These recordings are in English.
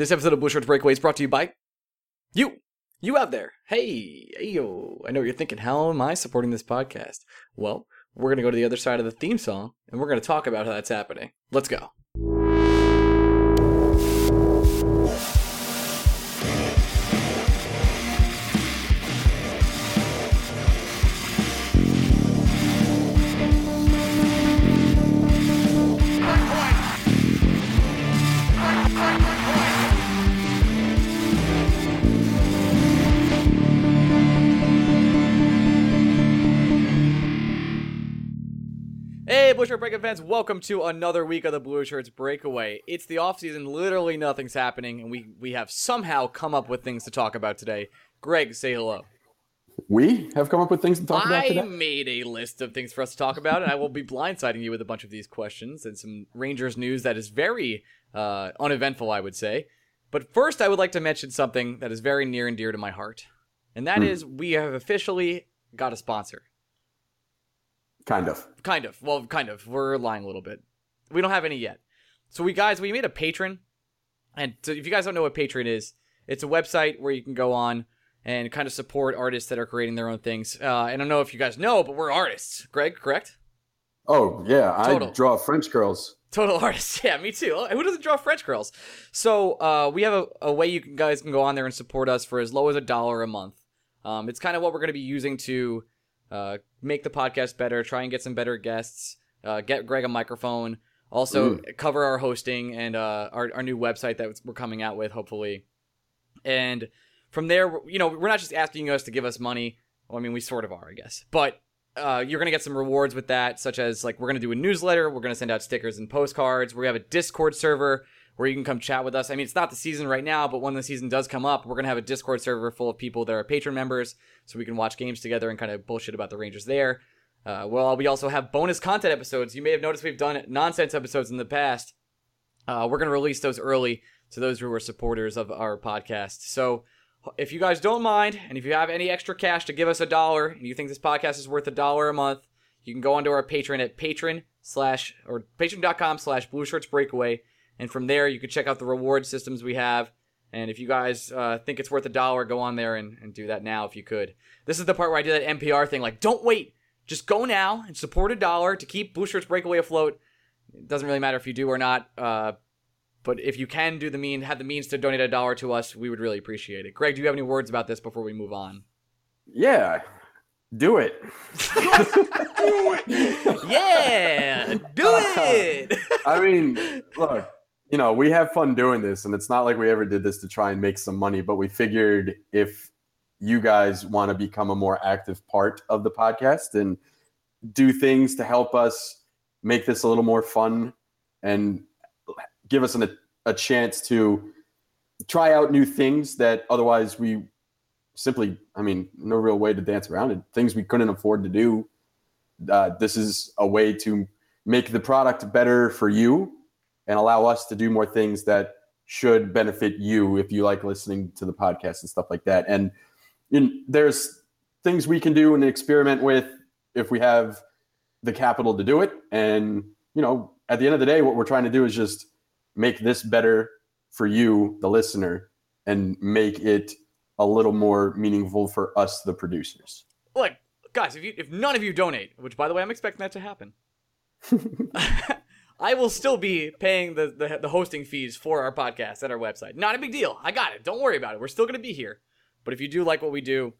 This episode of Blue Shirts Breakaway is brought to you by you. You out there. Hey, yo. I know what you're thinking. How am I supporting this podcast? Well, we're going to go to the other side of the theme song and we're going to talk about how that's happening. Let's go. Shirt Breakaway fans, welcome to another week of the Blue Shirts Breakaway. It's the off season, literally nothing's happening, and we we have somehow come up with things to talk about today. Greg, say hello. We have come up with things to talk about today? I made a list of things for us to talk about, and I will be blindsiding you with a bunch of these questions and some Rangers news that is very uh, uneventful, I would say. But first, I would like to mention something that is very near and dear to my heart, and that Hmm. is we have officially got a sponsor. Kind of. Kind of. Well, kind of. We're lying a little bit. We don't have any yet. So we guys, we made a Patreon, and so if you guys don't know what Patreon is, it's a website where you can go on and kind of support artists that are creating their own things. Uh, and I don't know if you guys know, but we're artists. Greg, correct? Oh yeah, Total. I draw French girls. Total artists. Yeah, me too. Who doesn't draw French girls? So uh, we have a, a way you can, guys can go on there and support us for as low as a dollar a month. Um, it's kind of what we're going to be using to uh, make the podcast better, try and get some better guests, uh, get Greg a microphone, also cover our hosting and uh, our, our new website that we're coming out with, hopefully. And from there, you know, we're not just asking you guys to give us money. Well, I mean, we sort of are, I guess. But uh, you're gonna get some rewards with that, such as like we're gonna do a newsletter, we're gonna send out stickers and postcards. We have a Discord server where you can come chat with us. I mean, it's not the season right now, but when the season does come up, we're gonna have a Discord server full of people that are patron members, so we can watch games together and kind of bullshit about the Rangers there. Uh, well, we also have bonus content episodes. You may have noticed we've done nonsense episodes in the past. Uh, we're gonna release those early to those who are supporters of our podcast. So if you guys don't mind, and if you have any extra cash to give us a dollar, and you think this podcast is worth a dollar a month, you can go onto our Patreon at Patreon slash or patreon.com slash blue shirts breakaway. And from there, you can check out the reward systems we have. And if you guys uh, think it's worth a dollar, go on there and, and do that now if you could. This is the part where I do that NPR thing like, don't wait. Just go now and support a dollar to keep Blue Shirts Breakaway afloat. It doesn't really matter if you do or not. Uh, but if you can do the mean, have the means to donate a dollar to us, we would really appreciate it. Greg, do you have any words about this before we move on? Yeah, do it. Yeah, do it. I mean, look, you know, we have fun doing this, and it's not like we ever did this to try and make some money, but we figured if you guys want to become a more active part of the podcast and do things to help us make this a little more fun and give us an, a chance to try out new things that otherwise we simply, I mean, no real way to dance around it. Things we couldn't afford to do. Uh, this is a way to make the product better for you and allow us to do more things that should benefit you if you like listening to the podcast and stuff like that. And you know, there's things we can do and experiment with if we have the capital to do it. And you know, at the end of the day, what we're trying to do is just make this better for you, the listener, and make it a little more meaningful for us, the producers. Look, guys, if you if none of you donate, which by the way I'm expecting that to happen, I will still be paying the, the the hosting fees for our podcast at our website. Not a big deal. I got it. Don't worry about it. We're still going to be here. But if you do like what we do,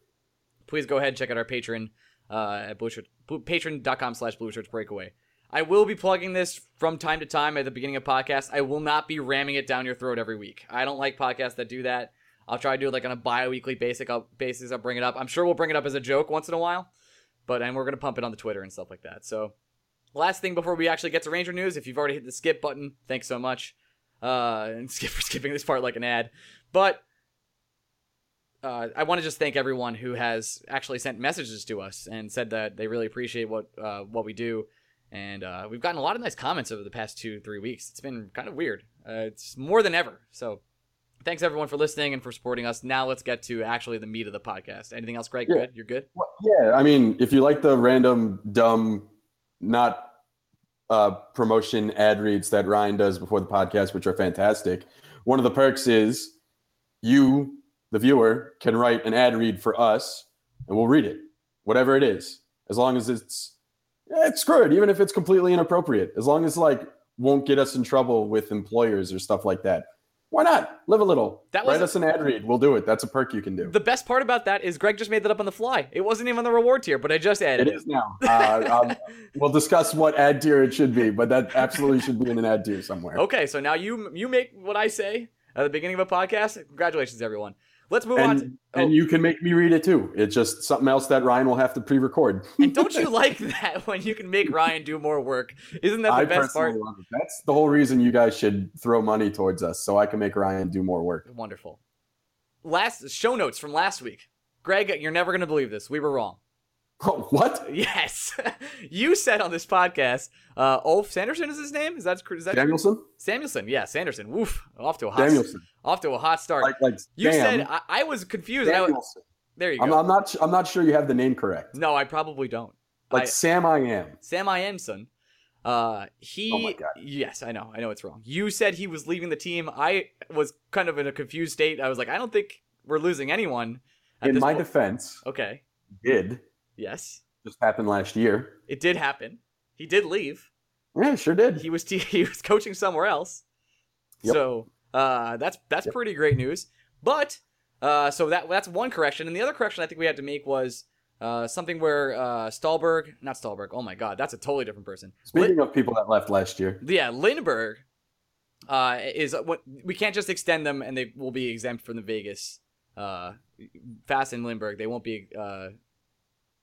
please go ahead and check out our Patreon uh, at blueshirt, patreon.com slash blue shirts breakaway. I will be plugging this from time to time at the beginning of podcasts. I will not be ramming it down your throat every week. I don't like podcasts that do that. I'll try to do it like on a bi-weekly basic I'll, basis. I'll bring it up. I'm sure we'll bring it up as a joke once in a while, but and we're gonna pump it on the Twitter and stuff like that. So Last thing before we actually get to Ranger news, if you've already hit the skip button, thanks so much. Uh, and skip for skipping this part like an ad. But uh, I want to just thank everyone who has actually sent messages to us and said that they really appreciate what uh, what we do. And uh, we've gotten a lot of nice comments over the past two, three weeks. It's been kind of weird. Uh, it's more than ever. So thanks everyone for listening and for supporting us. Now let's get to actually the meat of the podcast. Anything else, Greg? Yeah. Good? You're good? Well, yeah, I mean, if you like the random, dumb, not uh, promotion ad reads that Ryan does before the podcast, which are fantastic, one of the perks is you, the viewer, can write an ad read for us, and we'll read it, whatever it is, as long as it's yeah, it's screwed, even if it's completely inappropriate, as long as like won't get us in trouble with employers or stuff like that why not live a little? That Write was- us an ad read. We'll do it. That's a perk you can do. The best part about that is Greg just made that up on the fly. It wasn't even on the reward tier, but I just added It is now. Uh, um, we'll discuss what ad tier it should be, but that absolutely should be in an ad tier somewhere. Okay, so now you you make what I say at the beginning of a podcast. Congratulations, everyone. Let's move on. To, And, oh, and you can make me read it too. It's just something else that Ryan will have to pre-record. and don't you like that when you can make Ryan do more work? Isn't that the I best part? That's the whole reason you guys should throw money towards us, so I can make Ryan do more work. Wonderful. Last show notes from last week. Greg, you're never gonna believe this. We were wrong. Oh, what? Yes, you said on this podcast, uh, Ulf Sanderson is his name. Is that is that true? Danielson? Samuelson? Yeah, Sanderson. Woof. Off to a hot Danielson. off to a hot start. Like, like you said I, I was confused. I was- there you go. I'm, I'm not. I'm not sure you have the name correct. no, I probably don't. Like I- Sam, I am. Sam Ianson. Uh, he. Oh my God. Yes, I know. I know it's wrong. You said he was leaving the team. I was kind of in a confused state. I was like, I don't think we're losing anyone. At In this my point. defense, okay. did Yes, just happened last year. it did happen. He did leave. Yeah, sure did. He was t- he was coaching somewhere else. Yep. So uh, that's that's Yep. pretty great news. But uh, so that that's one correction, and the other correction I think we had to make was uh, something where uh, Stahlberg, not Stahlberg. Oh my God, that's a totally different person. Speaking of people that left last year, yeah, Lindberg uh, is what we can't just extend them and they will be exempt from the Vegas. Uh, Fast and Lindberg, they won't be. Uh,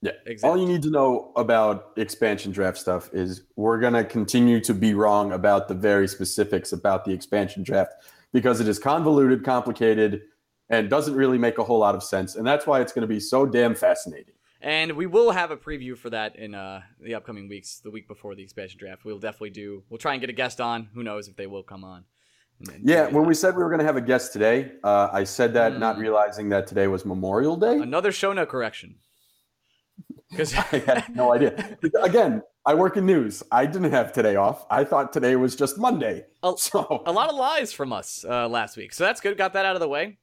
Yeah. exempt. all you need to know about expansion draft stuff is we're going to continue to be wrong about the very specifics about the expansion draft because it is convoluted, complicated, and doesn't really make a whole lot of sense. And that's why it's going to be so damn fascinating. and we will have a preview for that in uh, the upcoming weeks, the week before the expansion draft. We'll definitely do. We'll try and get a guest on. Who knows if they will come on? Yeah, when we said we were going to have a guest today, uh, I said that not Hmm. realizing that today was Memorial Day. another show note correction. Because I had no idea. Again, I work in news. I didn't have today off. I thought today was just Monday. a, So a lot of lies from us uh, last week, so that's good. Got that out of the way.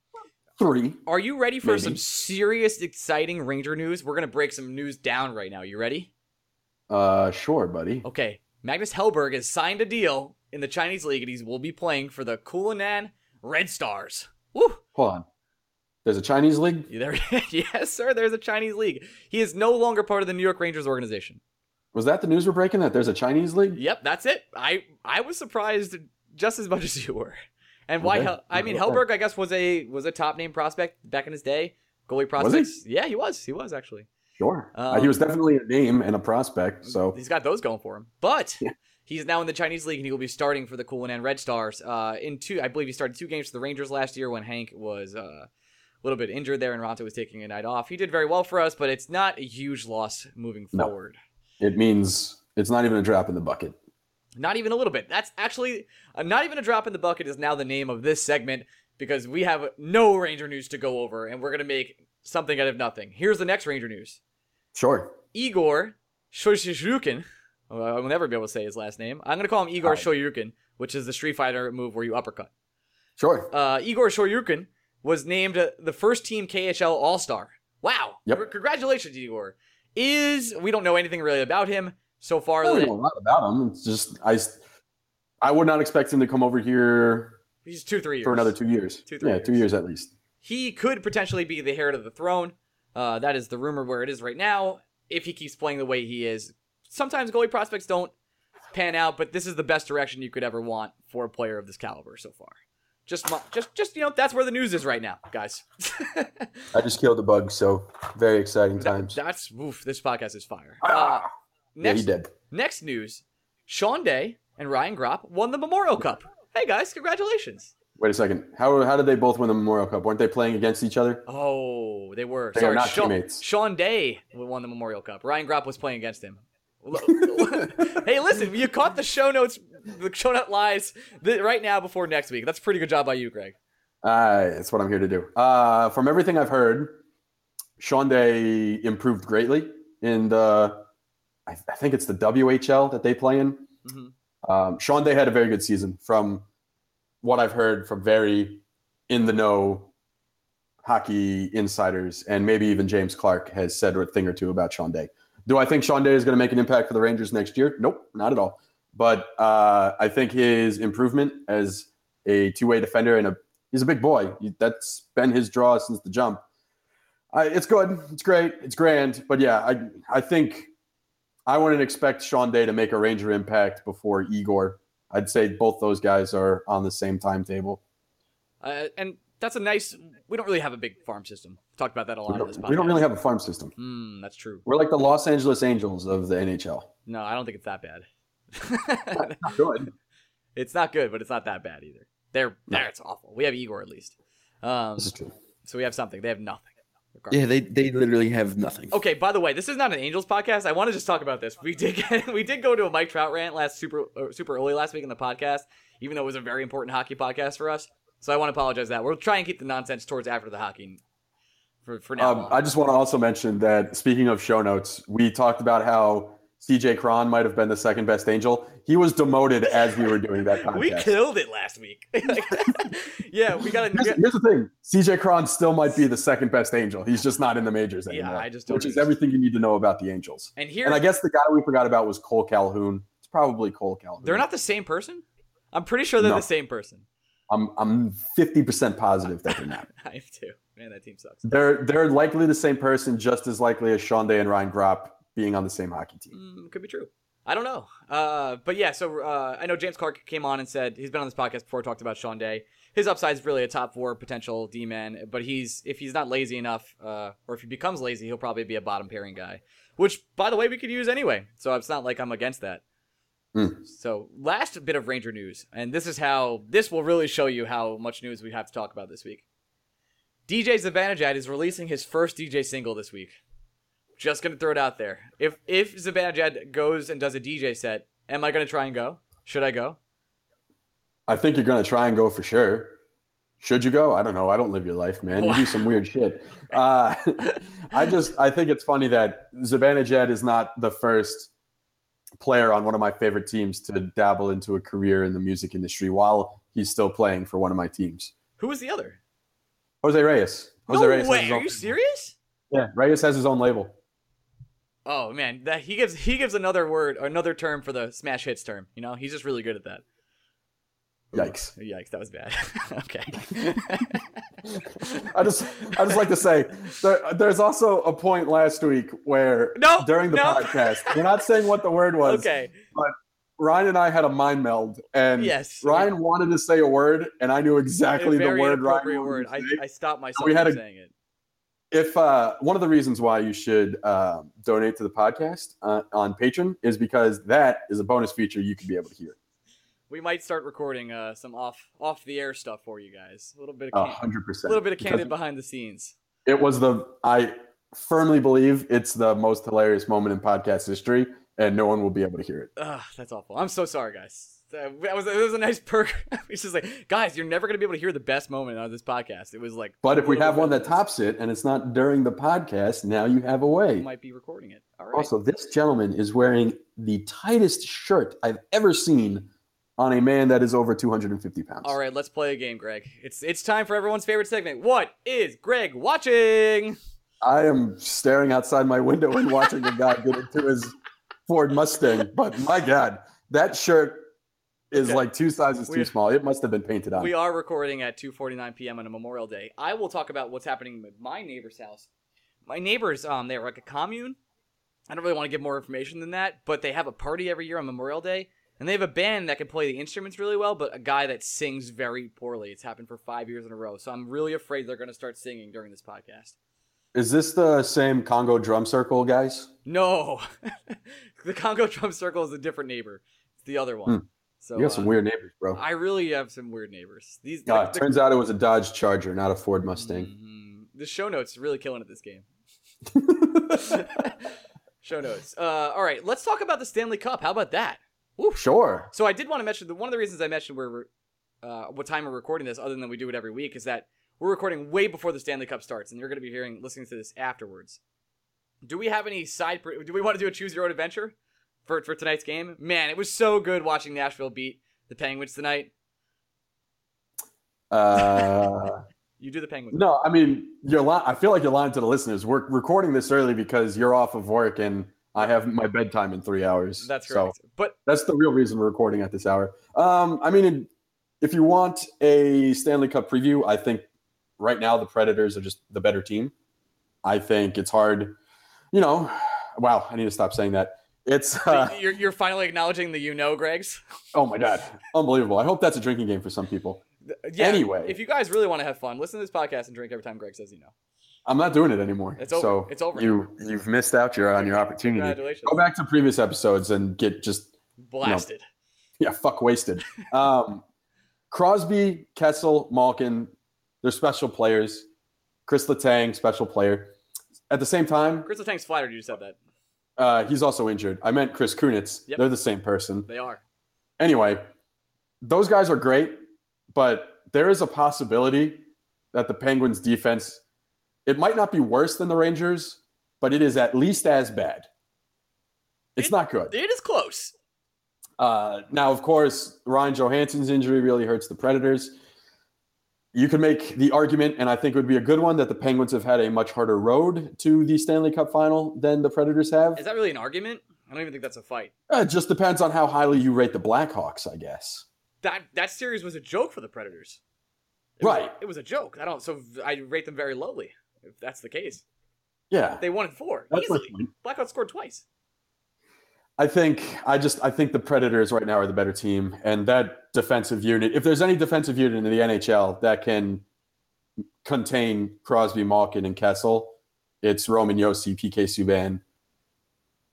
three. Are you ready for Maybe. some serious, exciting Ranger news? We're gonna break some news down right now. You ready? Uh, sure, buddy. Okay, Magnus Hellberg has signed a deal in the Chinese league, and he will be playing for the Kunlun Red Stars. Woo! Hold on. There's a Chinese league. There, yes, sir. There's a Chinese league. He is no longer part of the New York Rangers organization. Was that the news we're breaking? That there's a Chinese league? Yep, that's it. I I was surprised just as much as you were. And why? Okay. I mean, Okay. Hellberg, I guess, was a was a top name prospect back in his day. Goalie he? prospects. Yeah, he was. He was actually. Sure. Uh, Um, he was definitely a name and a prospect. So He's got those going for him. But Yeah. he's now in the Chinese league and he will be starting for the Kunlun Red Stars. Uh, in two, I believe he started two games for the Rangers last year when Hank was uh, little bit injured there and Raanta was taking a night off. He did very well for us, but it's not a huge loss moving No. forward. it means it's not even a drop in the bucket. Not even a little bit. That's actually uh, not even a drop in the bucket is now the name of this segment because we have no Ranger news to go over and we're going to make something out of nothing. Here's the next Ranger news. Sure. Igor Shoyukin. I will never be able to say his last name. I'm going to call him Igor Fine. Shoryuken, which is the Street Fighter move where you uppercut. Sure. Uh, Igor Shoryuken was named uh, the first team KHL All Star. Wow. Yep. Congr- Congratulations, Igor. Is we don't know anything really about him so far. I don't know a lot about him. It's just I, I would not expect him to come over here He's two, three years. for another two years. Two, three yeah, two years. years at least. He could potentially be the heir to the throne. Uh, that is the rumor where it is right now. If he keeps playing the way he is, sometimes goalie prospects don't pan out, but this is the best direction you could ever want for a player of this caliber so far. Just, just, just you know, that's where the news is right now, guys. I just killed a bug, so very exciting times. that's oof. This podcast is fire. Uh, Ah, yeah, next, did. next news: Sean Day and Ryan Gropp won the Memorial Cup. Hey guys, congratulations! Wait a second. How how did they both win the Memorial Cup? Weren't they playing against each other? Oh, they were. They are Sorry, not Sean, teammates. Sean Day won the Memorial Cup. Ryan Gropp was playing against him. hey, listen, you caught the show notes, the show note lies th- right now before next week. That's a pretty good job by you, Greg. Uh, that's what I'm here to do. Uh, from everything I've heard, Sean Day improved greatly in the, I, I think it's the WHL that they play in. Mhm. Um, Sean Day had a very good season from what I've heard from very in the know hockey insiders, and maybe even James Clark has said a thing or two about Sean Day. Do I think Sean Day is going to make an impact for the Rangers next year? Nope, not at all. But uh, I think his improvement as a two-way defender and a he's a big boy. That's been his draw since the jump. I, it's good. It's great. It's grand. But yeah, I I think I wouldn't expect Sean Day to make a Ranger impact before Igor. I'd say both those guys are on the same timetable. Uh, and that's a nice. We don't really have a big farm system. Talked about that a lot in this podcast. we don't really have a farm system. Hmm, that's true. We're like the Los Angeles Angels of the NHL. No, I don't think it's that bad. Good. it's not good, but it's not that bad either. They're No. there. It's awful. We have Igor at least. Um, This is true. so we have something. They have nothing. Yeah, they they literally have nothing. Okay, by the way, this is not an Angels podcast. I want to just talk about this. We did get, we did go to a Mike Trout rant last super uh, super early last week in the podcast, even though it was a very important hockey podcast for us. So I want to apologize that we'll try and keep the nonsense towards after the hockey for for now. Um. I just want to also mention that speaking of show notes, we talked about how CJ Cron might have been the second best Angel. He was demoted as we were doing that podcast. we killed it last week. yeah, we got Here's, to. here's the thing: CJ Cron still might be the second best Angel. He's just not in the majors Yeah, anymore. I just don't which is everything you need to know about the Angels. And here, And I guess the guy we forgot about was Kole Calhoun. It's probably Kole Calhoun. they're not the same person. I'm pretty sure they're No. the same person. I'm I'm fifty percent positive that they're not. I am too. Man, that team sucks. They're they're likely the same person, just as likely as Sean Day and Ryan Gropp being on the same hockey team. Mm, could be true. I don't know. Uh, but yeah, so uh, I know James Clark came on and said he's been on this podcast before, talked about Sean Day. His upside is really a top four potential D man, but he's if he's not lazy enough, uh, or if he becomes lazy, he'll probably be a bottom pairing guy. Which, by the way, we could use anyway. So it's not like I'm against that. Hmm. So last bit of Ranger news, and this is how this will really show you how much news we have to talk about this week. DJ Zibanejad is releasing his first DJ single this week. Just gonna throw it out there. If if Zibanejad goes and does a DJ set, am I gonna try and go? Should I go? I think you're gonna try and go for sure. Should you go? I don't know. I don't live your life, man. You do some weird shit. Uh, I just I think it's funny that Zibanejad is not the first player on one of my favorite teams to dabble into a career in the music industry while he's still playing for one of my teams. Who was the other? Jose Reyes. Jose no Reyes way. Are you serious? Yeah, Reyes has his own label. Oh man, that he gives he gives another word, another term for the smash hits term. You know, he's just really good at that. Yikes. Yikes, that was bad. okay. I just I just like to say there, there's also a point last week where No, during the no. podcast we're not saying what the word was. okay. But Ryan and I had a mind meld, and Yes. Ryan wanted to say a word, and I knew exactly the word Ryan word. to I, say. I stopped myself we had from a- saying it. If uh, one of the reasons why you should uh, donate to the podcast uh, on Patreon is because that is a bonus feature you could be able to hear. We might start recording uh, some off off the air stuff for you guys. A little bit of hundred a percent. little bit of candid behind the scenes. It was the I firmly believe it's the most hilarious moment in podcast history, and no one will be able to hear it. That's awful. I'm so sorry, guys. Uh, That was, it was a nice perk. it's just like, guys, you're never gonna be able to hear the best moment of this podcast. It was like, But if we have one that tops it, and it's not during the podcast, now you have a way. might be recording it. All right. Also, this gentleman is wearing the tightest shirt I've ever seen on a man that is over 250 pounds. All right, let's play a game, Greg. It's it's time for everyone's favorite segment. What is Greg watching? I am staring outside my window and watching a guy get into his Ford Mustang. But my God, that shirt is Okay. like two sizes We- too small. It must have been painted on. We are recording at 2:49 p.m. on a Memorial Day. I will talk about what's happening with my neighbor's house. My neighbors, um, they're like a commune. I don't really want to give more information than that, but they have a party every year on Memorial Day, and they have a band that can play the instruments really well, but a guy that sings very poorly. It's happened for five years in a row, so I'm really afraid they're going to start singing during this podcast. Is this the same Congo drum circle, guys? No, the Congo Drum Circle is a different neighbor. It's the other one. Hmm. So You got some uh, weird neighbors, bro. I really have some weird neighbors. These Uh, the- the- turns out it was a Dodge Charger, not a Ford Mustang. Mhm. The show notes are really killing it this game. show notes. Uh, all right, let's talk about the Stanley Cup. How about that? Woo. Sure. So I did want to mention that one of the reasons I mentioned we're uh, what time we're recording this, other than we do it every week, is that we're recording way before the Stanley Cup starts, and you're going to be hearing listening to this afterwards. Do we have any side? pre- Do we want to do a choose your own adventure for for tonight's game? Man, it was so good watching Nashville beat the Penguins tonight. Uh, You do the Penguins. no, I mean, you're li- I feel like you're lying to the listeners. We're recording this early because you're off of work and I have my bedtime in three hours. That's So correct. but that's the real reason we're recording at this hour. Um, I mean, if you want a Stanley Cup preview, I think right now the Predators are just the better team. I think it's hard. You know, wow, I need to stop saying that. It's uh, you're you're finally acknowledging the you know, Greg's. oh my god, unbelievable. I hope that's a drinking game for some people. Yeah, Anyway. if you guys really want to have fun, listen to this podcast and drink every time Greg says you know. I'm not doing it anymore. It's over. So It's over. You you've missed out your on your opportunity. Congratulations. Go back to previous episodes and get just Blasted. yeah fuck wasted. um, Crosby, Kessel, Malkin, they're special players. Chris Letang, special player. At the same time, Crystal Tank's flattered you said that. Uh, he's also injured. I meant Chris Kunitz. Yep. They're the same person. They are. Anyway, those guys are great, but there is a possibility that the Penguins defense it might not be worse than the Rangers, but it is at least as bad. It's It- not good. It is close. Uh, now, of course, Ryan Johansen's injury really hurts the Predators. You could make the argument, and I think it would be a good one, that the Penguins have had a much harder road to the Stanley Cup final than the Predators have. Is that really an argument? I don't even think that's a fight. Uh, It just depends on how highly you rate the Blackhawks, I guess. That that series was a joke for the Predators. It was- Right. it was a joke. I don't. So I rate them very lowly. If that's the case, Yeah. they won in four That's easily. Blackhawks scored twice. I think I just I think the Predators right now are the better team, and that defensive unit. If there's any defensive unit in the NHL that can contain Crosby, Malkin, and Kessel, it's Roman Josi, PK Subban,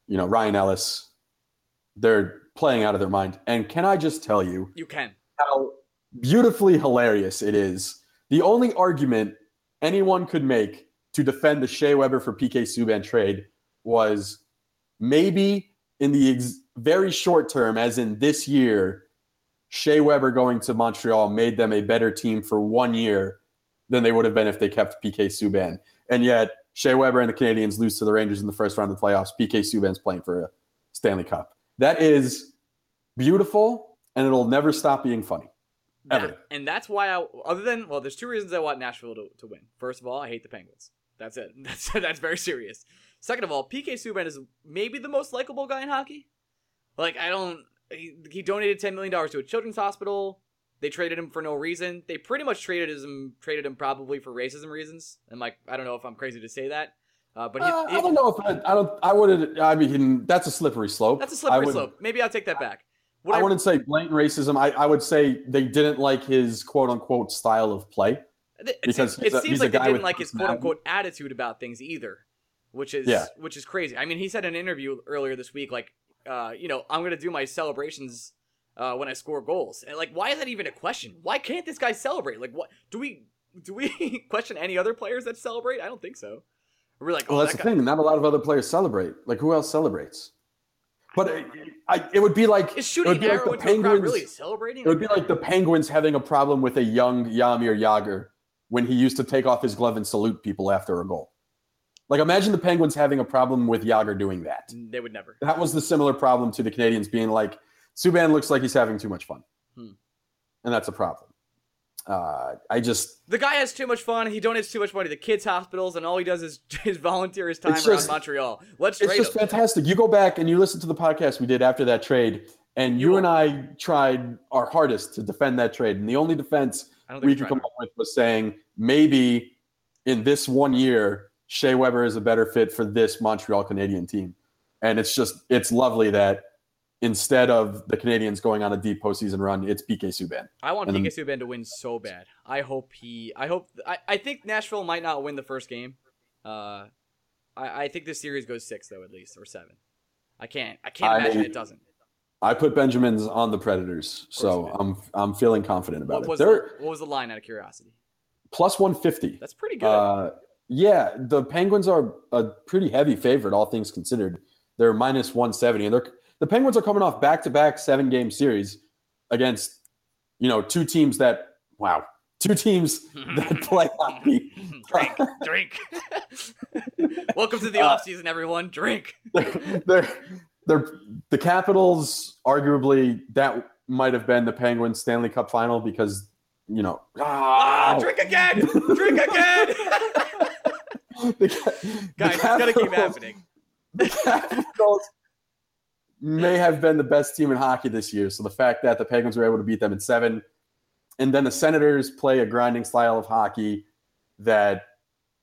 you know Ryan Ellis. They're playing out of their mind. And can I just tell you You can. how beautifully hilarious it is? The only argument anyone could make to defend the Shea Weber for PK Subban trade was maybe in the ex- very short term, as in this year, Shea Weber going to Montreal made them a better team for one year than they would have been if they kept PK Subban. And yet, Shea Weber and the Canadiens lose to the Rangers in the first round of the playoffs. PK Subban's playing for a Stanley Cup. That is beautiful, and it'll never stop being funny. Ever. That- and that's why I, other than, well, there's two reasons I want Nashville to, to win. First of all, I hate the Penguins. That's it. That's that's very serious. Second of all, PK Subban is maybe the most likable guy in hockey. Like, I don't, he, he donated $10 million to a children's hospital. They traded him for no reason. They pretty much traded him, traded him probably for racism reasons. And like, I don't know if I'm crazy to say that. Uh, but he, Uh, I don't know if I, I don't. I wouldn't. I mean, that's a slippery slope. that's a slippery would- slope. Maybe I'll take that back. What I wouldn't say blatant racism. I, I would say they didn't like his quote unquote style of play. It Because it a- seems a like they didn't like his quote unquote attitude about things either, which is Yeah. which is crazy. I mean, he said in an interview earlier this week, like, uh, you know, I'm gonna do my celebrations uh, when I score goals, and like, why is that even a question? Why can't this guy celebrate? Like, what do we do? We question any other players that celebrate? I don't think so. We're like, Well, oh, that's that the guy. thing. Not a lot of other players celebrate. Like who else celebrates? But it, I, it would be like Is it shooting would be like the into a crowd Penguins. really celebrating? It would be like the Penguins having a problem with a young Jaromir Jagr when he used to take off his glove and salute people after a goal. Like imagine the Penguins having a problem with Jagr doing that. they would never. That was the similar problem to the Canadiens being like, Subban looks like he's having too much fun. Hmm. And that's a problem. Uh, I just, The guy has too much fun. He donates too much money to kids' hospitals, and all he does is, is volunteer his time It's around just- Montreal. Let's it's trade just him. fantastic. You go back and you listen to the podcast we did after that trade, And You you, and I tried our hardest to defend that trade. And the only defense I don't think we could come up with was saying maybe in this one year, Shea Weber is a better fit for this Montreal Canadien team. And it's just, it's lovely that instead of the Canadiens going on a deep postseason run, it's PK Subban. I want And PK then- Subban to win so bad. I hope he. I hope. I, I think Nashville might not win the first game. Uh, I, I think this series goes six though, at least or seven. I can't. I can't I- imagine it doesn't. I put Benjamins on the Predators, so I'm I'm feeling confident about What it. was the, what was the line out of curiosity? plus 150. That's pretty good. Uh, yeah, the Penguins are a pretty heavy favorite, all things considered. They're minus 170, and they're the Penguins are coming off back-to-back seven-game series against, you know, two teams that wow, two teams that play hockey. drink, drink. Welcome to the Uh, off season, everyone. Drink. they're, they're the Capitals. Arguably, that might have been the Penguins Stanley Cup final because you know. Ah, Ah, drink again. Drink again. the Ca- the Guys, it's gonna keep happening. the Capitals may have been the best team in hockey this year. So the fact that the Penguins were able to beat them in seven, and then the Senators play a grinding style of hockey that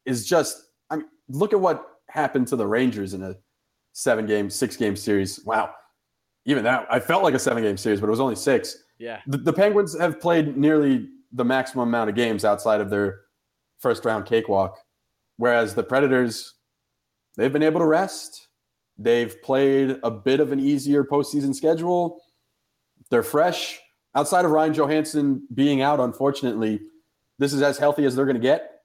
is just, I mean, look at what happened to the Rangers in a seven game, six game series. Wow. Even that, I felt like a seven game series, but it was only six. Yeah. The, the Penguins have played nearly the maximum amount of games outside of their first round cakewalk, whereas the Predators, they've been able to rest. They've played a bit of an easier postseason schedule. They're fresh. Outside of Ryan Johansen being out, unfortunately, this is as healthy as they're going to get.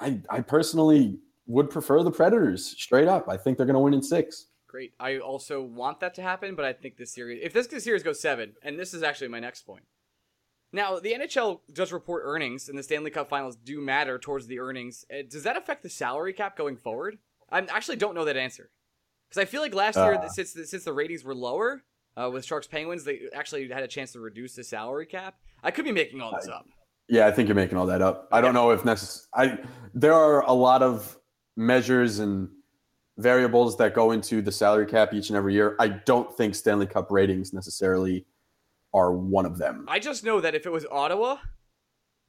I, I personally would prefer the Predators straight up. I think they're going to win in six. Great. I also want that to happen, but I think this series, if this series goes seven, and this is actually my next point. Now, the NHL does report earnings, and the Stanley Cup Finals do matter towards the earnings. Uh, Does that affect the salary cap going forward? I actually don't know that answer because I feel like last year, Uh. since the, since the ratings were lower uh, with Sharks Penguins, they actually had a chance to reduce the salary cap. I could be making all this up. Yeah, I think you're making all that up. I don't know if necess- I there are a lot of measures and variables that go into the salary cap each and every year. I don't think Stanley Cup ratings necessarily are one of them. I just know that if it was Ottawa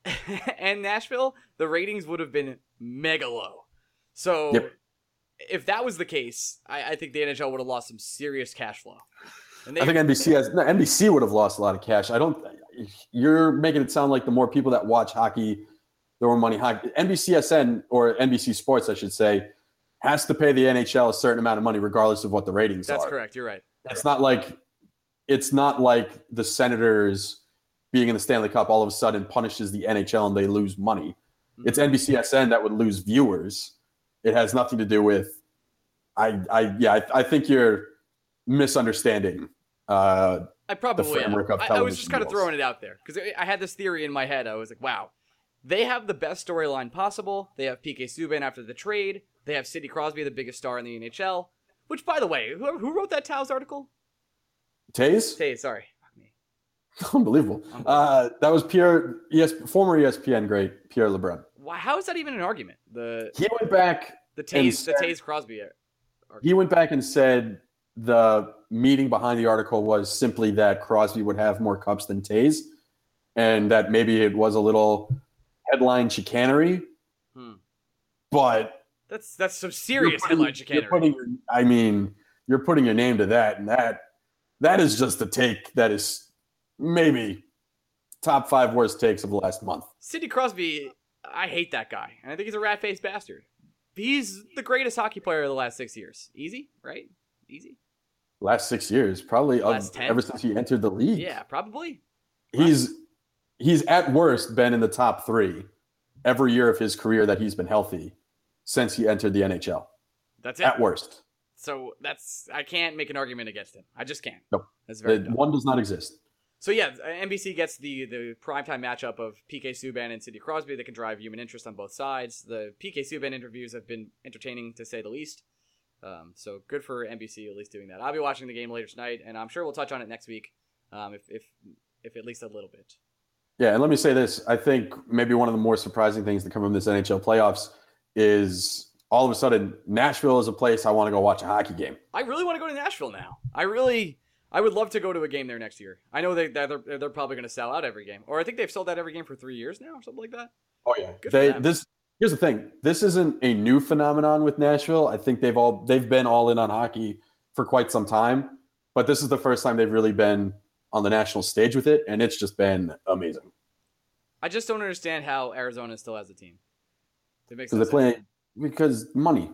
and Nashville, the ratings would have been mega low. So Yep. if that was the case, I, I think the NHL would have lost some serious cash flow. And they, I think NBC has no, NBC would have lost a lot of cash. I don't. You're making it sound like the more people that watch hockey, the more money hockey. NBCSN or NBC Sports, I should say, has to pay the NHL a certain amount of money, regardless of what the ratings that's are. That's correct. You're right. It's not like it's not like the Senators being in the Stanley Cup all of a sudden punishes the NHL and they lose money. It's NBCSN that would lose viewers. It has nothing to do with. I I yeah I, I think you're misunderstanding. Uh, I probably am. framework of I, I was just kind of throwing it out there because I had this theory in my head. I was like, wow, they have the best storyline possible. They have PK Subban after the trade. They have Sidney Crosby, the biggest star in the NHL. Which, by the way, who, who wrote that Tow's article? Tays, Tay, sorry. Fuck me. unbelievable. Uh, that was Pierre, ES, former ESPN great Pierre LeBrun. Why, how is that even an argument? The He went back. the Toews the said- Toews Crosby. uh, He went back and said the meaning behind the article was simply that Crosby would have more cups than Toews, and that maybe it was a little headline chicanery. Hmm. But That's that's some serious putting- headline you're chicanery. putting I mean, you're putting your name to that, and that that is just a take that is maybe top five worst takes of the last month. Sidney Crosby, I hate that guy, and I think he's a rat faced bastard. He's the greatest hockey player of the last six years. Easy, right? Easy. Last six years, probably of, Last 10? ever since he entered the league. Yeah, probably. he's he's at worst been in the top three every year of his career that he's been healthy since he entered the NHL. That's it. At worst, So that's I can't make an argument against him. I just can't. Nope. That's very The- one does not exist. So yeah, NBC gets the the primetime matchup of PK Subban and Sidney Crosby that can drive human interest on both sides. The PK Subban interviews have been entertaining to say the least. Um, so good for NBC at least doing that. I'll be watching the game later tonight, and I'm sure we'll touch on it next week, um, if if if at least a little bit. Yeah, and let me say this: I think maybe one of the more surprising things to come from this NHL playoffs is all of a sudden Nashville is a place I want to go watch a hockey game. I really want to go to Nashville now. I really, I would love to go to a game there next year. I know they they're they're probably going to sell out every game, or I think they've sold out every game for three years now, or something like that. Oh yeah, Good they this here's the thing. This isn't a new phenomenon with Nashville. I think they've all they've been all in on hockey for quite some time, but this is the first time they've really been on the national stage with it, and it's just been amazing I just don't understand how Arizona still has a team. It makes because no they're playing sense. Because money.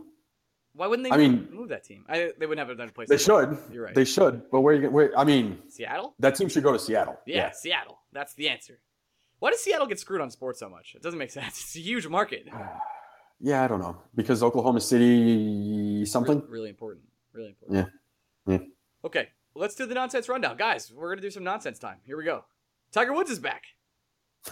Why wouldn't they I mean- move that team? I, they wouldn't have another place. They to play. should. You're right. They should. But where you where I mean, Seattle? that team should go to Seattle. Yeah, Seattle. That's the answer. Why does Seattle get screwed on sports so much? It doesn't make sense. It's a huge market. Yeah, I don't know because Oklahoma City something. Re- really important. Really important. Yeah. Yeah. Okay, let's do the nonsense rundown, guys. We're gonna do some nonsense time. Here we go. Tiger Woods is back.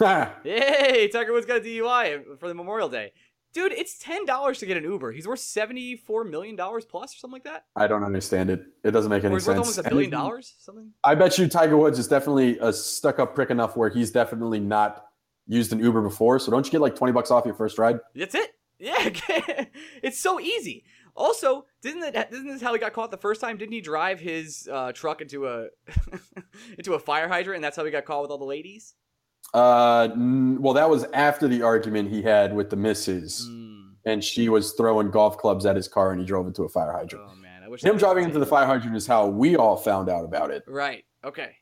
Yay! Tiger Woods got a DUI for the Memorial Day. Dude, it's ten dollars to get an Uber. He's worth seventy-four million dollars plus, or something like that. I don't understand it. It doesn't make any he's worth sense. almost a billion dollars, something. I bet you Tiger Woods is definitely a stuck-up prick enough where he's definitely not used an Uber before. So don't you get like twenty bucks off your first ride? That's it. Yeah, it's so easy. Also, didn't that isn't this how he got caught the first time? Didn't he drive his uh, truck into a into a fire hydrant, and that's how he got caught with all the ladies? Uh, n- well, that was after the argument he had with the missus, Hmm. and she was throwing golf clubs at his car, and he drove into a fire hydrant. Oh man, I wish Him driving into the fire hydrant is how we all found out about it. Right. Okay.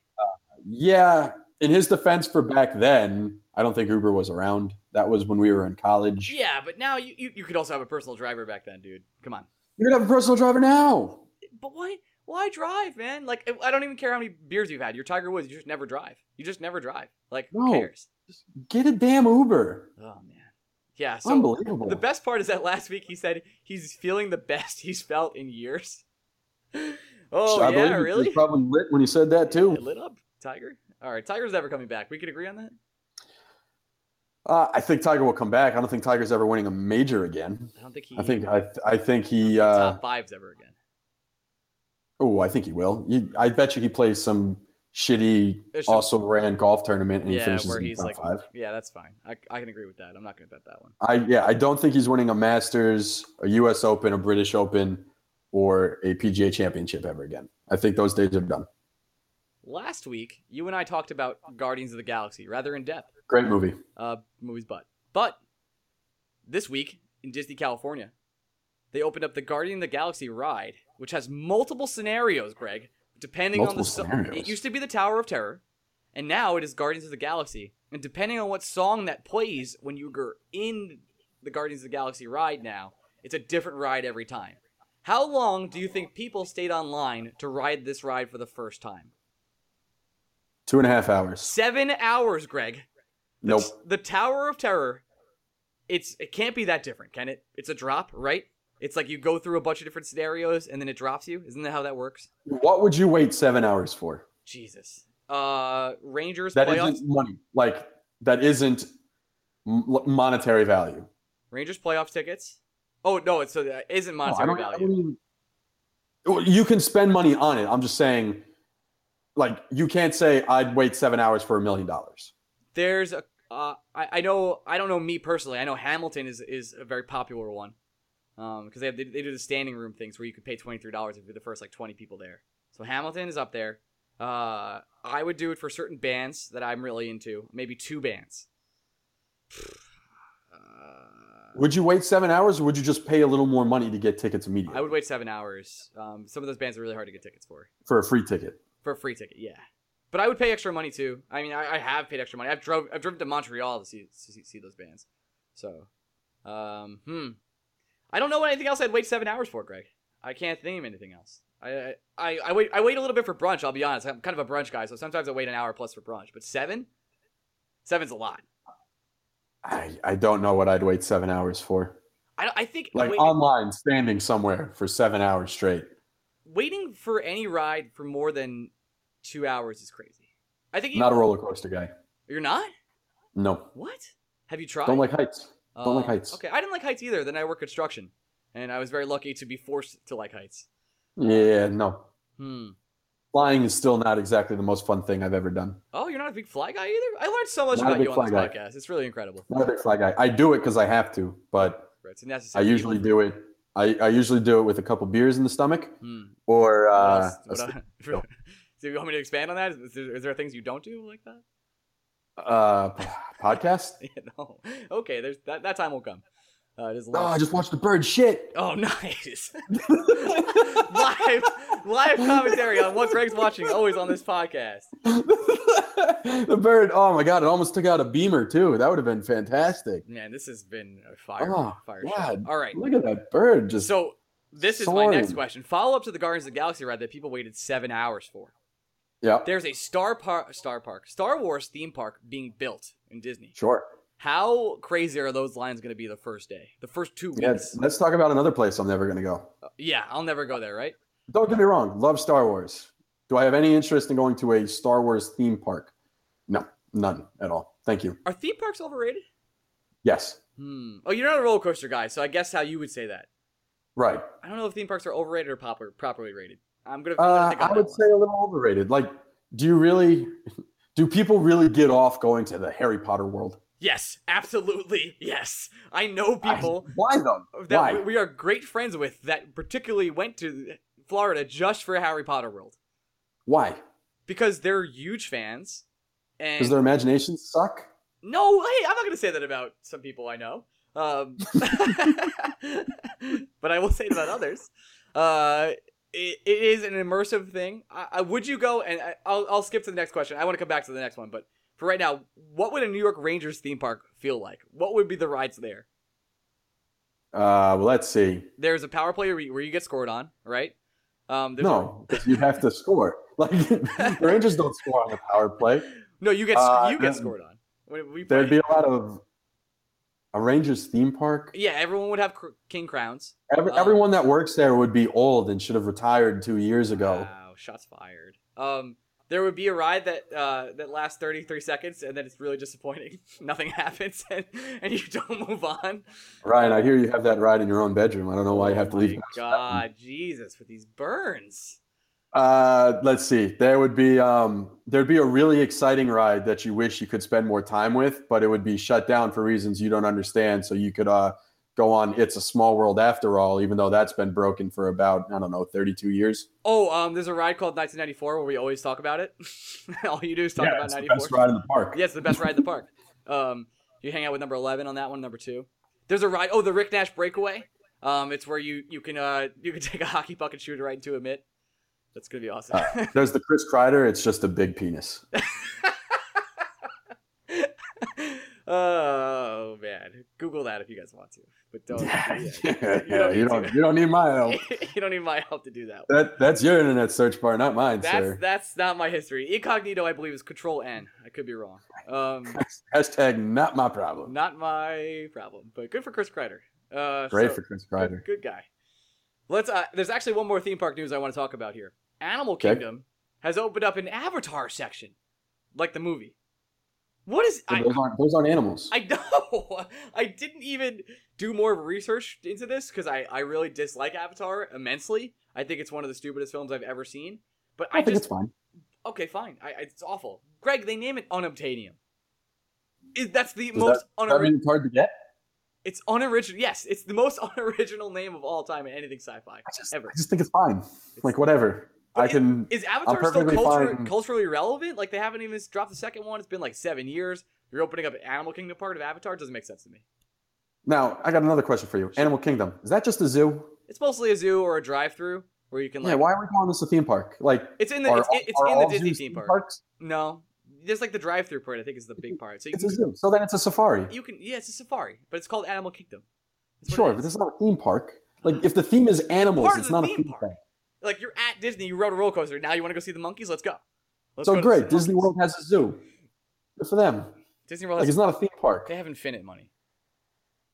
Yeah, in his defense, for back then, I don't think Uber was around. That was when we were in college. Yeah, but now you, you you could also have a personal driver back then, dude. Come on. You're gonna have a personal driver now. But why why drive, man? Like I don't even care how many beers you've had. You're Tiger Woods. You just never drive. You just never drive. Like who No. cares? Get a damn Uber. Oh man. Yeah. So Unbelievable. the best part is that last week he said he's feeling the best he's felt in years. Oh I yeah, he really? was probably lit when he said that too. It lit up, Tiger. All right, Tiger's never coming back. We could agree on that. Uh, I think Tiger will come back. I don't think Tiger's ever winning a major again. I don't think he. I think I I think I he. think Uh, top fives ever again. Oh, I think he will. You, I bet you he plays some shitty, There's some- also ran golf tournament and he Yeah, finishes where in he's top like, five. yeah, that's fine. I, I can agree with that. I'm not gonna bet that one. I yeah, I don't think he's winning a Masters, a U.S. Open, a British Open, or a PGA Championship ever again. I think those days are done. Last week, you and I talked about Guardians of the Galaxy rather in depth. Great movie. Uh, movies, but but this week in Disney California, they opened up the Guardian of the Galaxy ride, which has multiple scenarios. Greg, depending on the song, it used to be the Tower of Terror, and now it is Guardians of the Galaxy. And depending on what song that plays when you are in the Guardians of the Galaxy ride, now it's a different ride every time. How long do you think people stayed online to ride this ride for the first time? Two and a half hours. Seven hours, Greg. The, Nope. The Tower of Terror. It's it can't be that different, can it? It's a drop, right? It's like you go through a bunch of different scenarios and then it drops you. Isn't that how that works? What would you wait seven hours for? Jesus. Uh, Rangers That playoffs. not money. Like that isn't monetary value. Rangers playoff tickets. Oh no, it's so that isn't monetary don't- I value. even- Well, you can spend money on it. I'm just saying, like, you can't say I'd wait seven hours for a million dollars. There's a. Uh, I, I know. I don't know me personally. I know Hamilton is is a very popular one. Um, because they have they, they do the standing room things where you could pay twenty three dollars if you're the first like twenty people there. So Hamilton is up there. Uh, I would do it for certain bands that I'm really into. Maybe two bands. Uh, Would you wait seven hours, or would you just pay a little more money to get tickets immediately I would wait seven hours. Um, some of those bands are really hard to get tickets for. for a free ticket? For a free ticket, yeah. But I would pay extra money too. I mean, I, I have paid extra money. I've drove I've driven to Montreal to see to see, see those bands. So, um, hmm. I don't know what anything else I'd wait seven hours for, Greg. I can't think of anything else. I, I I wait I wait a little bit for brunch. I'll be honest. I'm kind of a brunch guy, so sometimes I wait an hour plus for brunch. But seven, seven's a lot. I, I don't know what I'd wait seven hours for. I I think Like online, standing somewhere for seven hours straight. waiting for any ride for more than two hours is crazy. I think you, Not a roller coaster guy. you're not. No, What? Have you tried? don't like heights. Don't like Uh, heights. Okay, I didn't like heights either. Then I work construction, and I was very lucky to be forced to like heights. Yeah, no. Hmm. Flying is still not exactly the most fun thing I've ever done. Oh, you're not a big fly guy either. I learned so much Not about you on this guy. podcast. It's really incredible. Not a big fly guy. I do it because I have to, but It's a I necessary usually do it. I, I usually do it with a couple beers in the stomach Hmm. or uh, else? What steak. Do you want me to expand on that? Is there, is there things you don't do like that? Uh, podcast. Yeah, no. Okay, there's that. That time will come. Uh, it is Oh, I just watched the bird shit. Oh, nice. live, live commentary on what Greg's watching, always on this podcast. the bird. Oh my god! It almost took out a beamer too. That would have been fantastic. Man, this has been a fire, Oh fire show. God! All right. Look at that bird. Just So this is my next question. Follow up to the Guardians of the Galaxy ride that people waited seven hours for. Yeah. There's a Star Park, Star Park, Star Wars theme park being built in Disney. Sure. How crazy are those lines going to be the first day, the first two Yeah. weeks? Let's talk about another place I'm never gonna go. Yeah, I'll never go there, right? Don't get me wrong. Love Star Wars. Do I have any interest in going to a Star Wars theme park? No, none at all. Thank you. Are theme parks overrated? Yes. Hmm. Oh, you're not a roller coaster guy, so I guess how you would say that. Right. I don't know if theme parks are overrated or proper, properly rated. I'm gonna. Uh, I would say a little overrated. Like, do you really? Do people really get off going to the Harry Potter world? yes, absolutely, yes. I know people Why though? that Why? we- we are great friends with that particularly went to Florida just for Harry Potter World Why? because they're huge fans. And Does their imaginations suck? no, hey, I'm not gonna say that about some people I know. Um, but I will say it about others. Uh, it, it is an immersive thing. I, I, would you go? And I, I'll, I'll skip to the next question. I want to come back to the next one, but for right now, what would a New York Rangers theme park feel like? What would be the rides there? Uh, well, let's see. There's a power play where you, where you get scored on, right? Um, there's No, because you have to score. Like the Rangers don't score on the power play. no, you get Uh, you get scored on. There'd be a lot of a Rangers theme park. yeah, everyone would have cr- king crowns. Every, Um, everyone that works there would be old and should have retired two years ago. Wow, shots fired. Um, there would be a ride that uh, that lasts 33 seconds, and then it's really disappointing. Nothing happens, and, and you don't move on. Ryan, I hear you have that ride in your own bedroom. I don't know why you have to Oh leave. my God, Jesus, with these burns. Uh, let's see. There would be um, there'd be a really exciting ride that you wish you could spend more time with, but it would be shut down for reasons you don't understand. So you could uh, go on "It's a Small World" after all, even though that's been broken for about I don't know 32 years. Oh, um, there's a ride called 1994 where we always talk about it. All you do is talk yeah, about it's the 94. best ride in the park. Yeah, it's the best ride in the park. Um, you hang out with number 11 on that one, number two. There's a ride. Oh, the Rick Nash Breakaway. Um, it's where you you can uh you can take a hockey puck and shoot it right into a mitt. That's gonna be awesome. Uh, there's the Chris Kreider. It's just a big penis. oh man, Google that if you guys want to, but don't. Yeah, yeah. yeah, you don't to. you don't need my help. you don't need my help to do that. That that's your internet search bar, not mine, That's sir. that's not my history. Incognito, I believe, is Control N. I could be wrong. Um, Hashtag not my problem. not my problem, but good for Chris Kreider. Uh, Great so- for Chris Good, Kreider. good guy. Let's. Uh, there's actually one more theme park news I want to talk about here. Animal Okay. Kingdom has opened up an Avatar section, like the movie. What is? I, those aren't those aren't animals. I know. I didn't even do more research into this because I, I really dislike Avatar immensely. I think it's one of the stupidest films I've ever seen. But I, I think just it's fine. okay, fine. I, it's awful. Greg, they name it Unobtainium. Is that's the Does most that, unoriginal? mean it's hard to get? It's unoriginal. Yes, it's the most unoriginal name of all time in anything sci-fi I just, ever. I just think it's fine. Like whatever. I can. Is Avatar still culture, culturally relevant? Like they haven't even dropped the second one. It's been like seven years. You're opening up an Animal Kingdom part of Avatar. Doesn't make sense to me. Now I got another question for you. Animal Kingdom is that just a zoo? It's mostly a zoo or a drive-through where you can like. yeah. Why are we calling this a theme park? Like It's in the are it's, are in the Disney theme park. parks? No, there's like the drive-through part. I think is the big part. So you It's a zoo. So then it's a safari. you can yeah, it's a safari, but it's called Animal Kingdom. Sure, but is. this is not a theme park. Like if the theme is animals, Part it's the not a theme theme park. park. Like you're at Disney. You rode a roller coaster. Now you want to go see the monkeys? Let's go. Let's So go great. Disney monkeys. World has a zoo. Good for them. Disney World Like it's not a theme park. they have infinite money.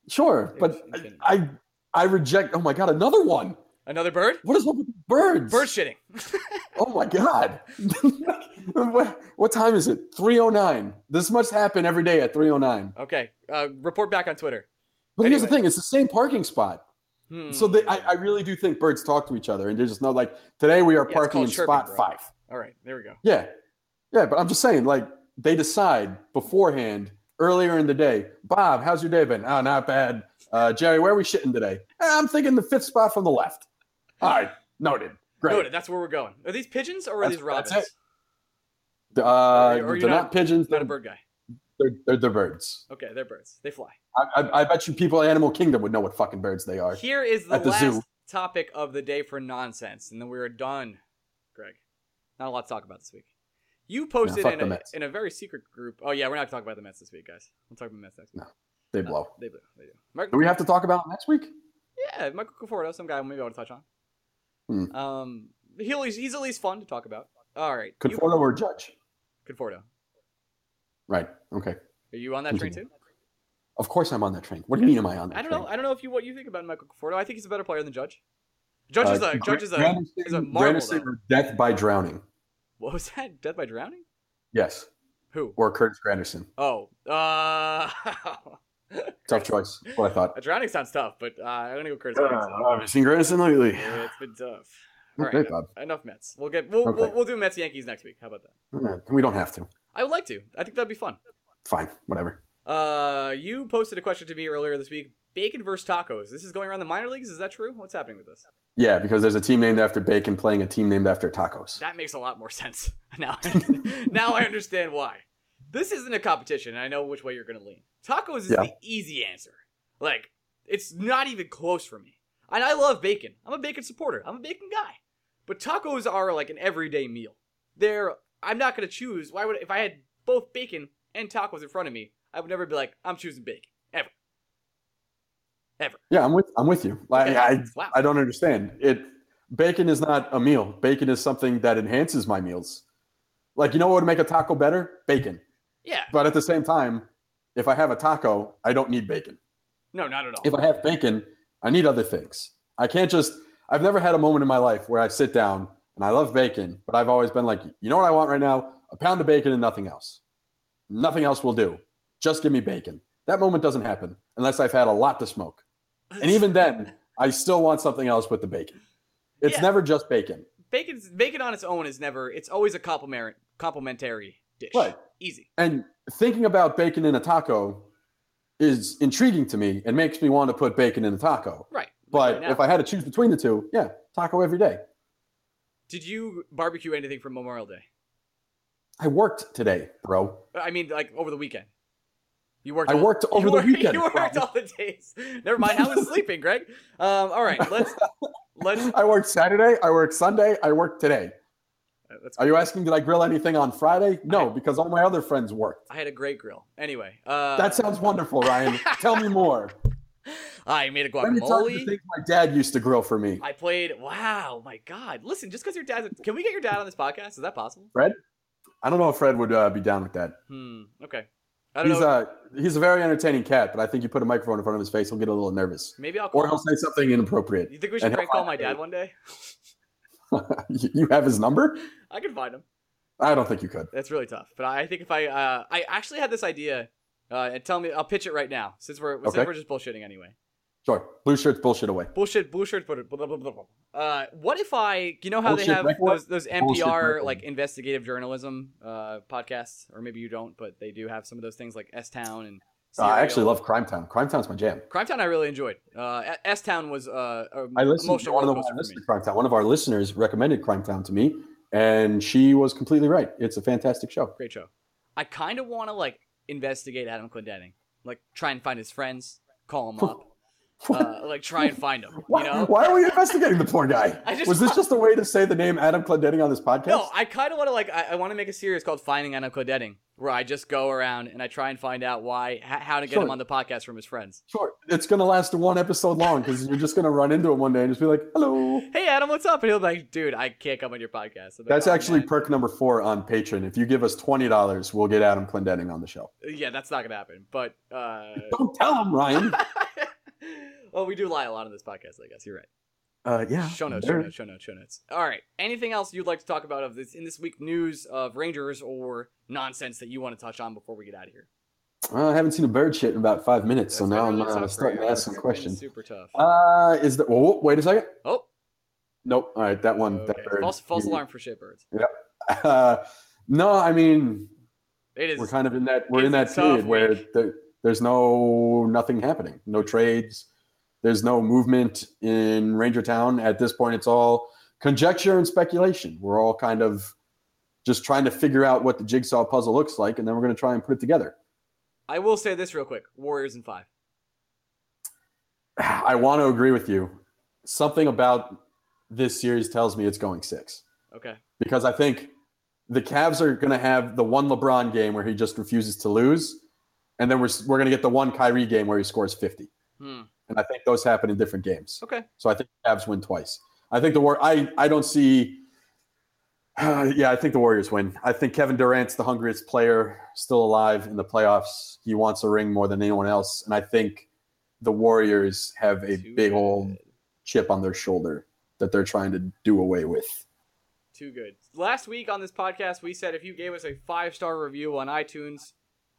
Sure, but I, I I reject. Oh my god, another one. Another bird? What is up with birds? Bird shitting. Oh my god. what, what time is it? 309. This must happen every day at 309. okay. Uh, report back on Twitter. But here's the thing, it's the same parking spot. Hmm. So they, I, I really do think birds talk to each other and they're just not like today we are it's parking in chirping, spot bro. five. All right. There we go. Yeah. Yeah, but I'm just saying, like, they decide beforehand earlier in the day, Bob, how's your day been? Oh, not bad. Uh, Jerry, where are we shitting today? "Eh, I'm thinking the fifth spot from the left. All right, noted. Great. Noted. That's where we're going. Are these pigeons or are That's- these robins? that's it. Uh, Or they're you're not, not- pigeons. Not They're, a bird guy. They're, they're, they're birds. Okay, they're birds. They fly. I, I, I bet you people at Animal Kingdom would know what fucking birds they are. Here is the the last zoo. topic of the day for nonsense, and then we're done. Greg, not a lot to talk about this week. You posted in a, in a very secret group. Oh yeah, we're not talking about the Mets this week, guys. We'll talk about the Mets next week. No, They blow. they blow. They do. Mar- Do we have to talk about next week? yeah, Michael Conforto, some guy maybe I want to touch on. Hmm. Um, he'll, he's, he's at least fun to talk about. All right, you- Conforto or Judge? Conforto. Right. Okay. Are you on that train too? Of course I'm on that train. What do you mean am I on that I don't train? know. I don't know if you what you think about Michael Conforto. I think he's a better player than Judge. Judge is Uh, a Judge is a Granderson- is a marvel. Death by drowning. What was that? Death by drowning? Yes. Who? Or Curtis Granderson. Oh, uh, Tough choice. What I thought. a drowning sounds tough, but uh, I'm gonna go Curtis. Uh, Granderson. you seen Granderson lately? Yeah, it's been tough. All Okay, right, Bob. enough Mets. We'll get we'll, Okay. we'll we'll do Mets Yankees next week. How about that? We don't have to. I would like to. I think that'd be fun. Fine. Whatever. Uh, you posted a question to me earlier this week. Bacon versus tacos. This is going around the minor leagues. Is that true? What's happening with this? Yeah, because there's a team named after bacon playing a team named after tacos. That makes a lot more sense now. now I understand why. This isn't a competition, and I know which way you're going to lean. Tacos is Yeah. the easy answer. Like it's not even close for me. And I love bacon. I'm a bacon supporter. I'm a bacon guy. But tacos are like an everyday meal. They're I'm not going to choose. Why would if I had both bacon and tacos in front of me, I would never be like I'm choosing bacon ever. Ever. Yeah, I'm with I'm with you. Like, Okay. I Wow. I don't understand. It bacon is not a meal. Bacon is something that enhances my meals. Like you know what would make a taco better? Bacon. Yeah. But at the same time, if I have a taco, I don't need bacon. No, not at all. If I have bacon, I need other things. I can't just I've never had a moment in my life where I sit down and I love bacon, but I've always been like, you know what I want right now? A pound of bacon and nothing else. Nothing else will do. Just give me bacon. That moment doesn't happen unless I've had a lot to smoke. And even then, I still want something else with the bacon. It's Yeah. never just bacon. Bacon's bacon on its own is never. It's always a compliment complimentary dish. Right. Easy. And thinking about bacon in a taco is intriguing to me and makes me want to put bacon in a taco. Right. But Right if I had to choose between the two, yeah, taco every day. Did you barbecue anything for Memorial Day? I worked today, bro. I mean, like over the weekend. You worked. I all- worked over the worked- weekend, You worked Brian. all the days. Never mind. I was sleeping, Greg. Um. All right. Let's. Let's. I worked Saturday, I worked Sunday, I worked today. let's Are you asking did I grill anything on Friday? No, because all my other friends worked. I had a great grill. Anyway. Uh. That sounds wonderful, Ryan. Tell me more. I made a Let me tell you the guacamole. things my dad used to grill for me. I played. Wow. My God. Listen. Just because your dad, can we get your dad on this podcast? Is that possible? Fred? I don't know if Fred would uh, be down with that. Hmm. Okay. I don't He's know. a he's a very entertaining cat, but I think you put a microphone in front of his face, he'll get a little nervous, Maybe I'll call. or he'll say something inappropriate. You think we should prank call my dad one day? you have his number? I can find him. I don't think you could. That's really tough. But I think if I, uh, I actually had this idea, uh, and tell me, I'll pitch it right now since we're since we're just bullshitting anyway. Sure. Blue shirts bullshit away. Bullshit, bullshit. Blah, blah, blah, blah, blah. Uh, what if I, you know how they have record? those those NPR like investigative journalism uh, podcasts, or maybe you don't, but they do have some of those things like S Town and. Uh, I actually love Crime Town. Crime Town's my jam. Crime Town. I really enjoyed. Uh, S Town was uh, a I listened to one of the coaster I Crime Town. One of our listeners recommended Crime Town to me, and she was completely right. It's a fantastic show. Great show. I kind of want to like investigate Adam Clendenning, like try and find his friends, call him up, uh, like try and find him. Why, You know? why are we investigating the poor guy? Just was this just a way to say the name Adam Clendenning on this podcast? No, I kind of want to like I, I want to make a series called Finding Adam Clendenning, where I just go around and I try and find out why, how to get him on the podcast from his friends. Sure, it's gonna last one episode long because you're just gonna run into him one day and just be like, "Hello." Hey Adam, what's up? And he'll be like, dude, I can't come on your podcast. Like, That's "Oh, actually man." perk number four on Patreon. If you give us twenty dollars, we'll get Adam Clendenning on the show. yeah, that's not gonna happen. But uh, Don't tell him, Ryan. well, we do lie a lot on this podcast. I guess you're right. Uh, yeah. Show notes, show notes, show notes, show notes. All right. Anything else you'd like to talk about of this in this week news of Rangers or nonsense that you want to touch on before we get out of here? Uh, I haven't seen a bird shit in about five minutes, so now I'm uh, starting to ask some questions. Super tough. Uh, is the oh wait a second? oh, Nope. All right, that one. okay. That bird. false, false alarm for shitbirds. Uh, no, I mean It is. we're kind of in that we're in that it's a tough period where week. there, there's no nothing happening, no trades, there's no movement in Ranger Town at this point. It's all conjecture and speculation. We're all kind of just trying to figure out what the jigsaw puzzle looks like, and then we're going to try and put it together. I will say this real quick Warriors in five. I want to agree with you. Something about this series tells me it's going six. Okay. Because I think the Cavs are going to have the one LeBron game where he just refuses to lose, and then we're we're going to get the one Kyrie game where he scores fifty. Hmm. And I think those happen in different games. Okay. So I think the Cavs win twice. I think the war. I I don't see. Uh, yeah, I think the Warriors win. I think Kevin Durant's the hungriest player still alive in the playoffs. He wants a ring more than anyone else, and I think the Warriors have a Too big good. old chip on their shoulder that they're trying to do away with. Too good. Last week on this podcast, we said if you gave us a five star review on iTunes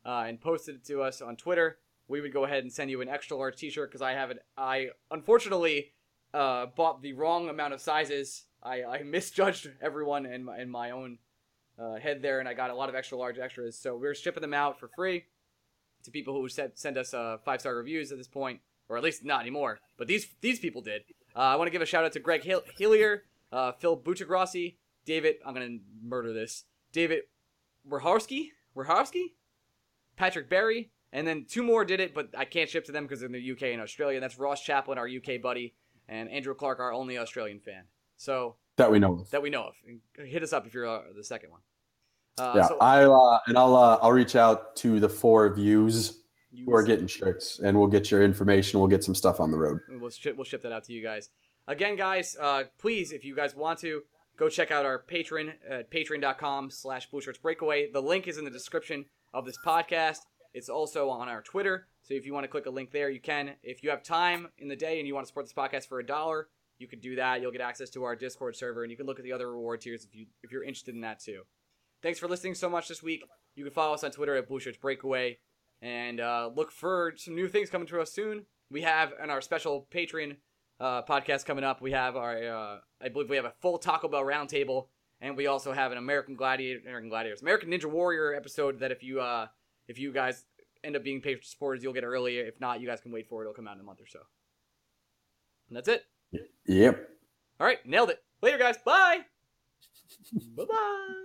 uh, and posted it to us on Twitter, we would go ahead and send you an extra large T-shirt because I haven't. I unfortunately uh, bought the wrong amount of sizes. I, I misjudged everyone in my, in my own uh, head there, and I got a lot of extra large extras. So we're shipping them out for free to people who sent send us uh, five star reviews at this point, or at least not anymore. But these these people did. Uh, I want to give a shout out to Greg Hill- Hillier, uh, Phil Buchagrossi, David. I'm gonna murder this. David Werhowski, Werhowski, Patrick Berry, and then two more did it, but I can't ship to them because they're in the UK and Australia. And that's Ross Chaplin, our UK buddy, and Andrew Clark, our only Australian fan. So That we know of. that we know of. And Hit us up if you're uh, the second one. Uh, yeah, so I'll uh, and I'll uh, I'll reach out to the four views you- who are getting shirts, and we'll get your information. We'll get some stuff on the road. We'll ship, we'll ship that out to you guys. Again, guys, uh, please, if you guys want to, go check out our Patreon at patreon.com slash Blue Shirts Breakaway. The link is in the description of this podcast. It's also on our Twitter. So if you want to click a link there, you can. If you have time in the day and you want to support this podcast for a dollar, you could do that. You'll get access to our Discord server, and you can look at the other reward tiers if you if you're interested in that too. Thanks for listening so much this week. You can follow us on Twitter at Blue Shirts Breakaway, and uh, look for some new things coming to us soon. We have in our special Patreon uh, podcast coming up. We have our, uh, I believe we have a full Taco Bell roundtable, and we also have an American Gladiator, American Gladiators, American Ninja Warrior episode that if you, uh, if you guys end up being Patreon supporters, you'll get it early. If not, you guys can wait for it. It'll come out in a month or so. And that's it. Yep. All right, nailed it. Later, guys. Bye. bye bye.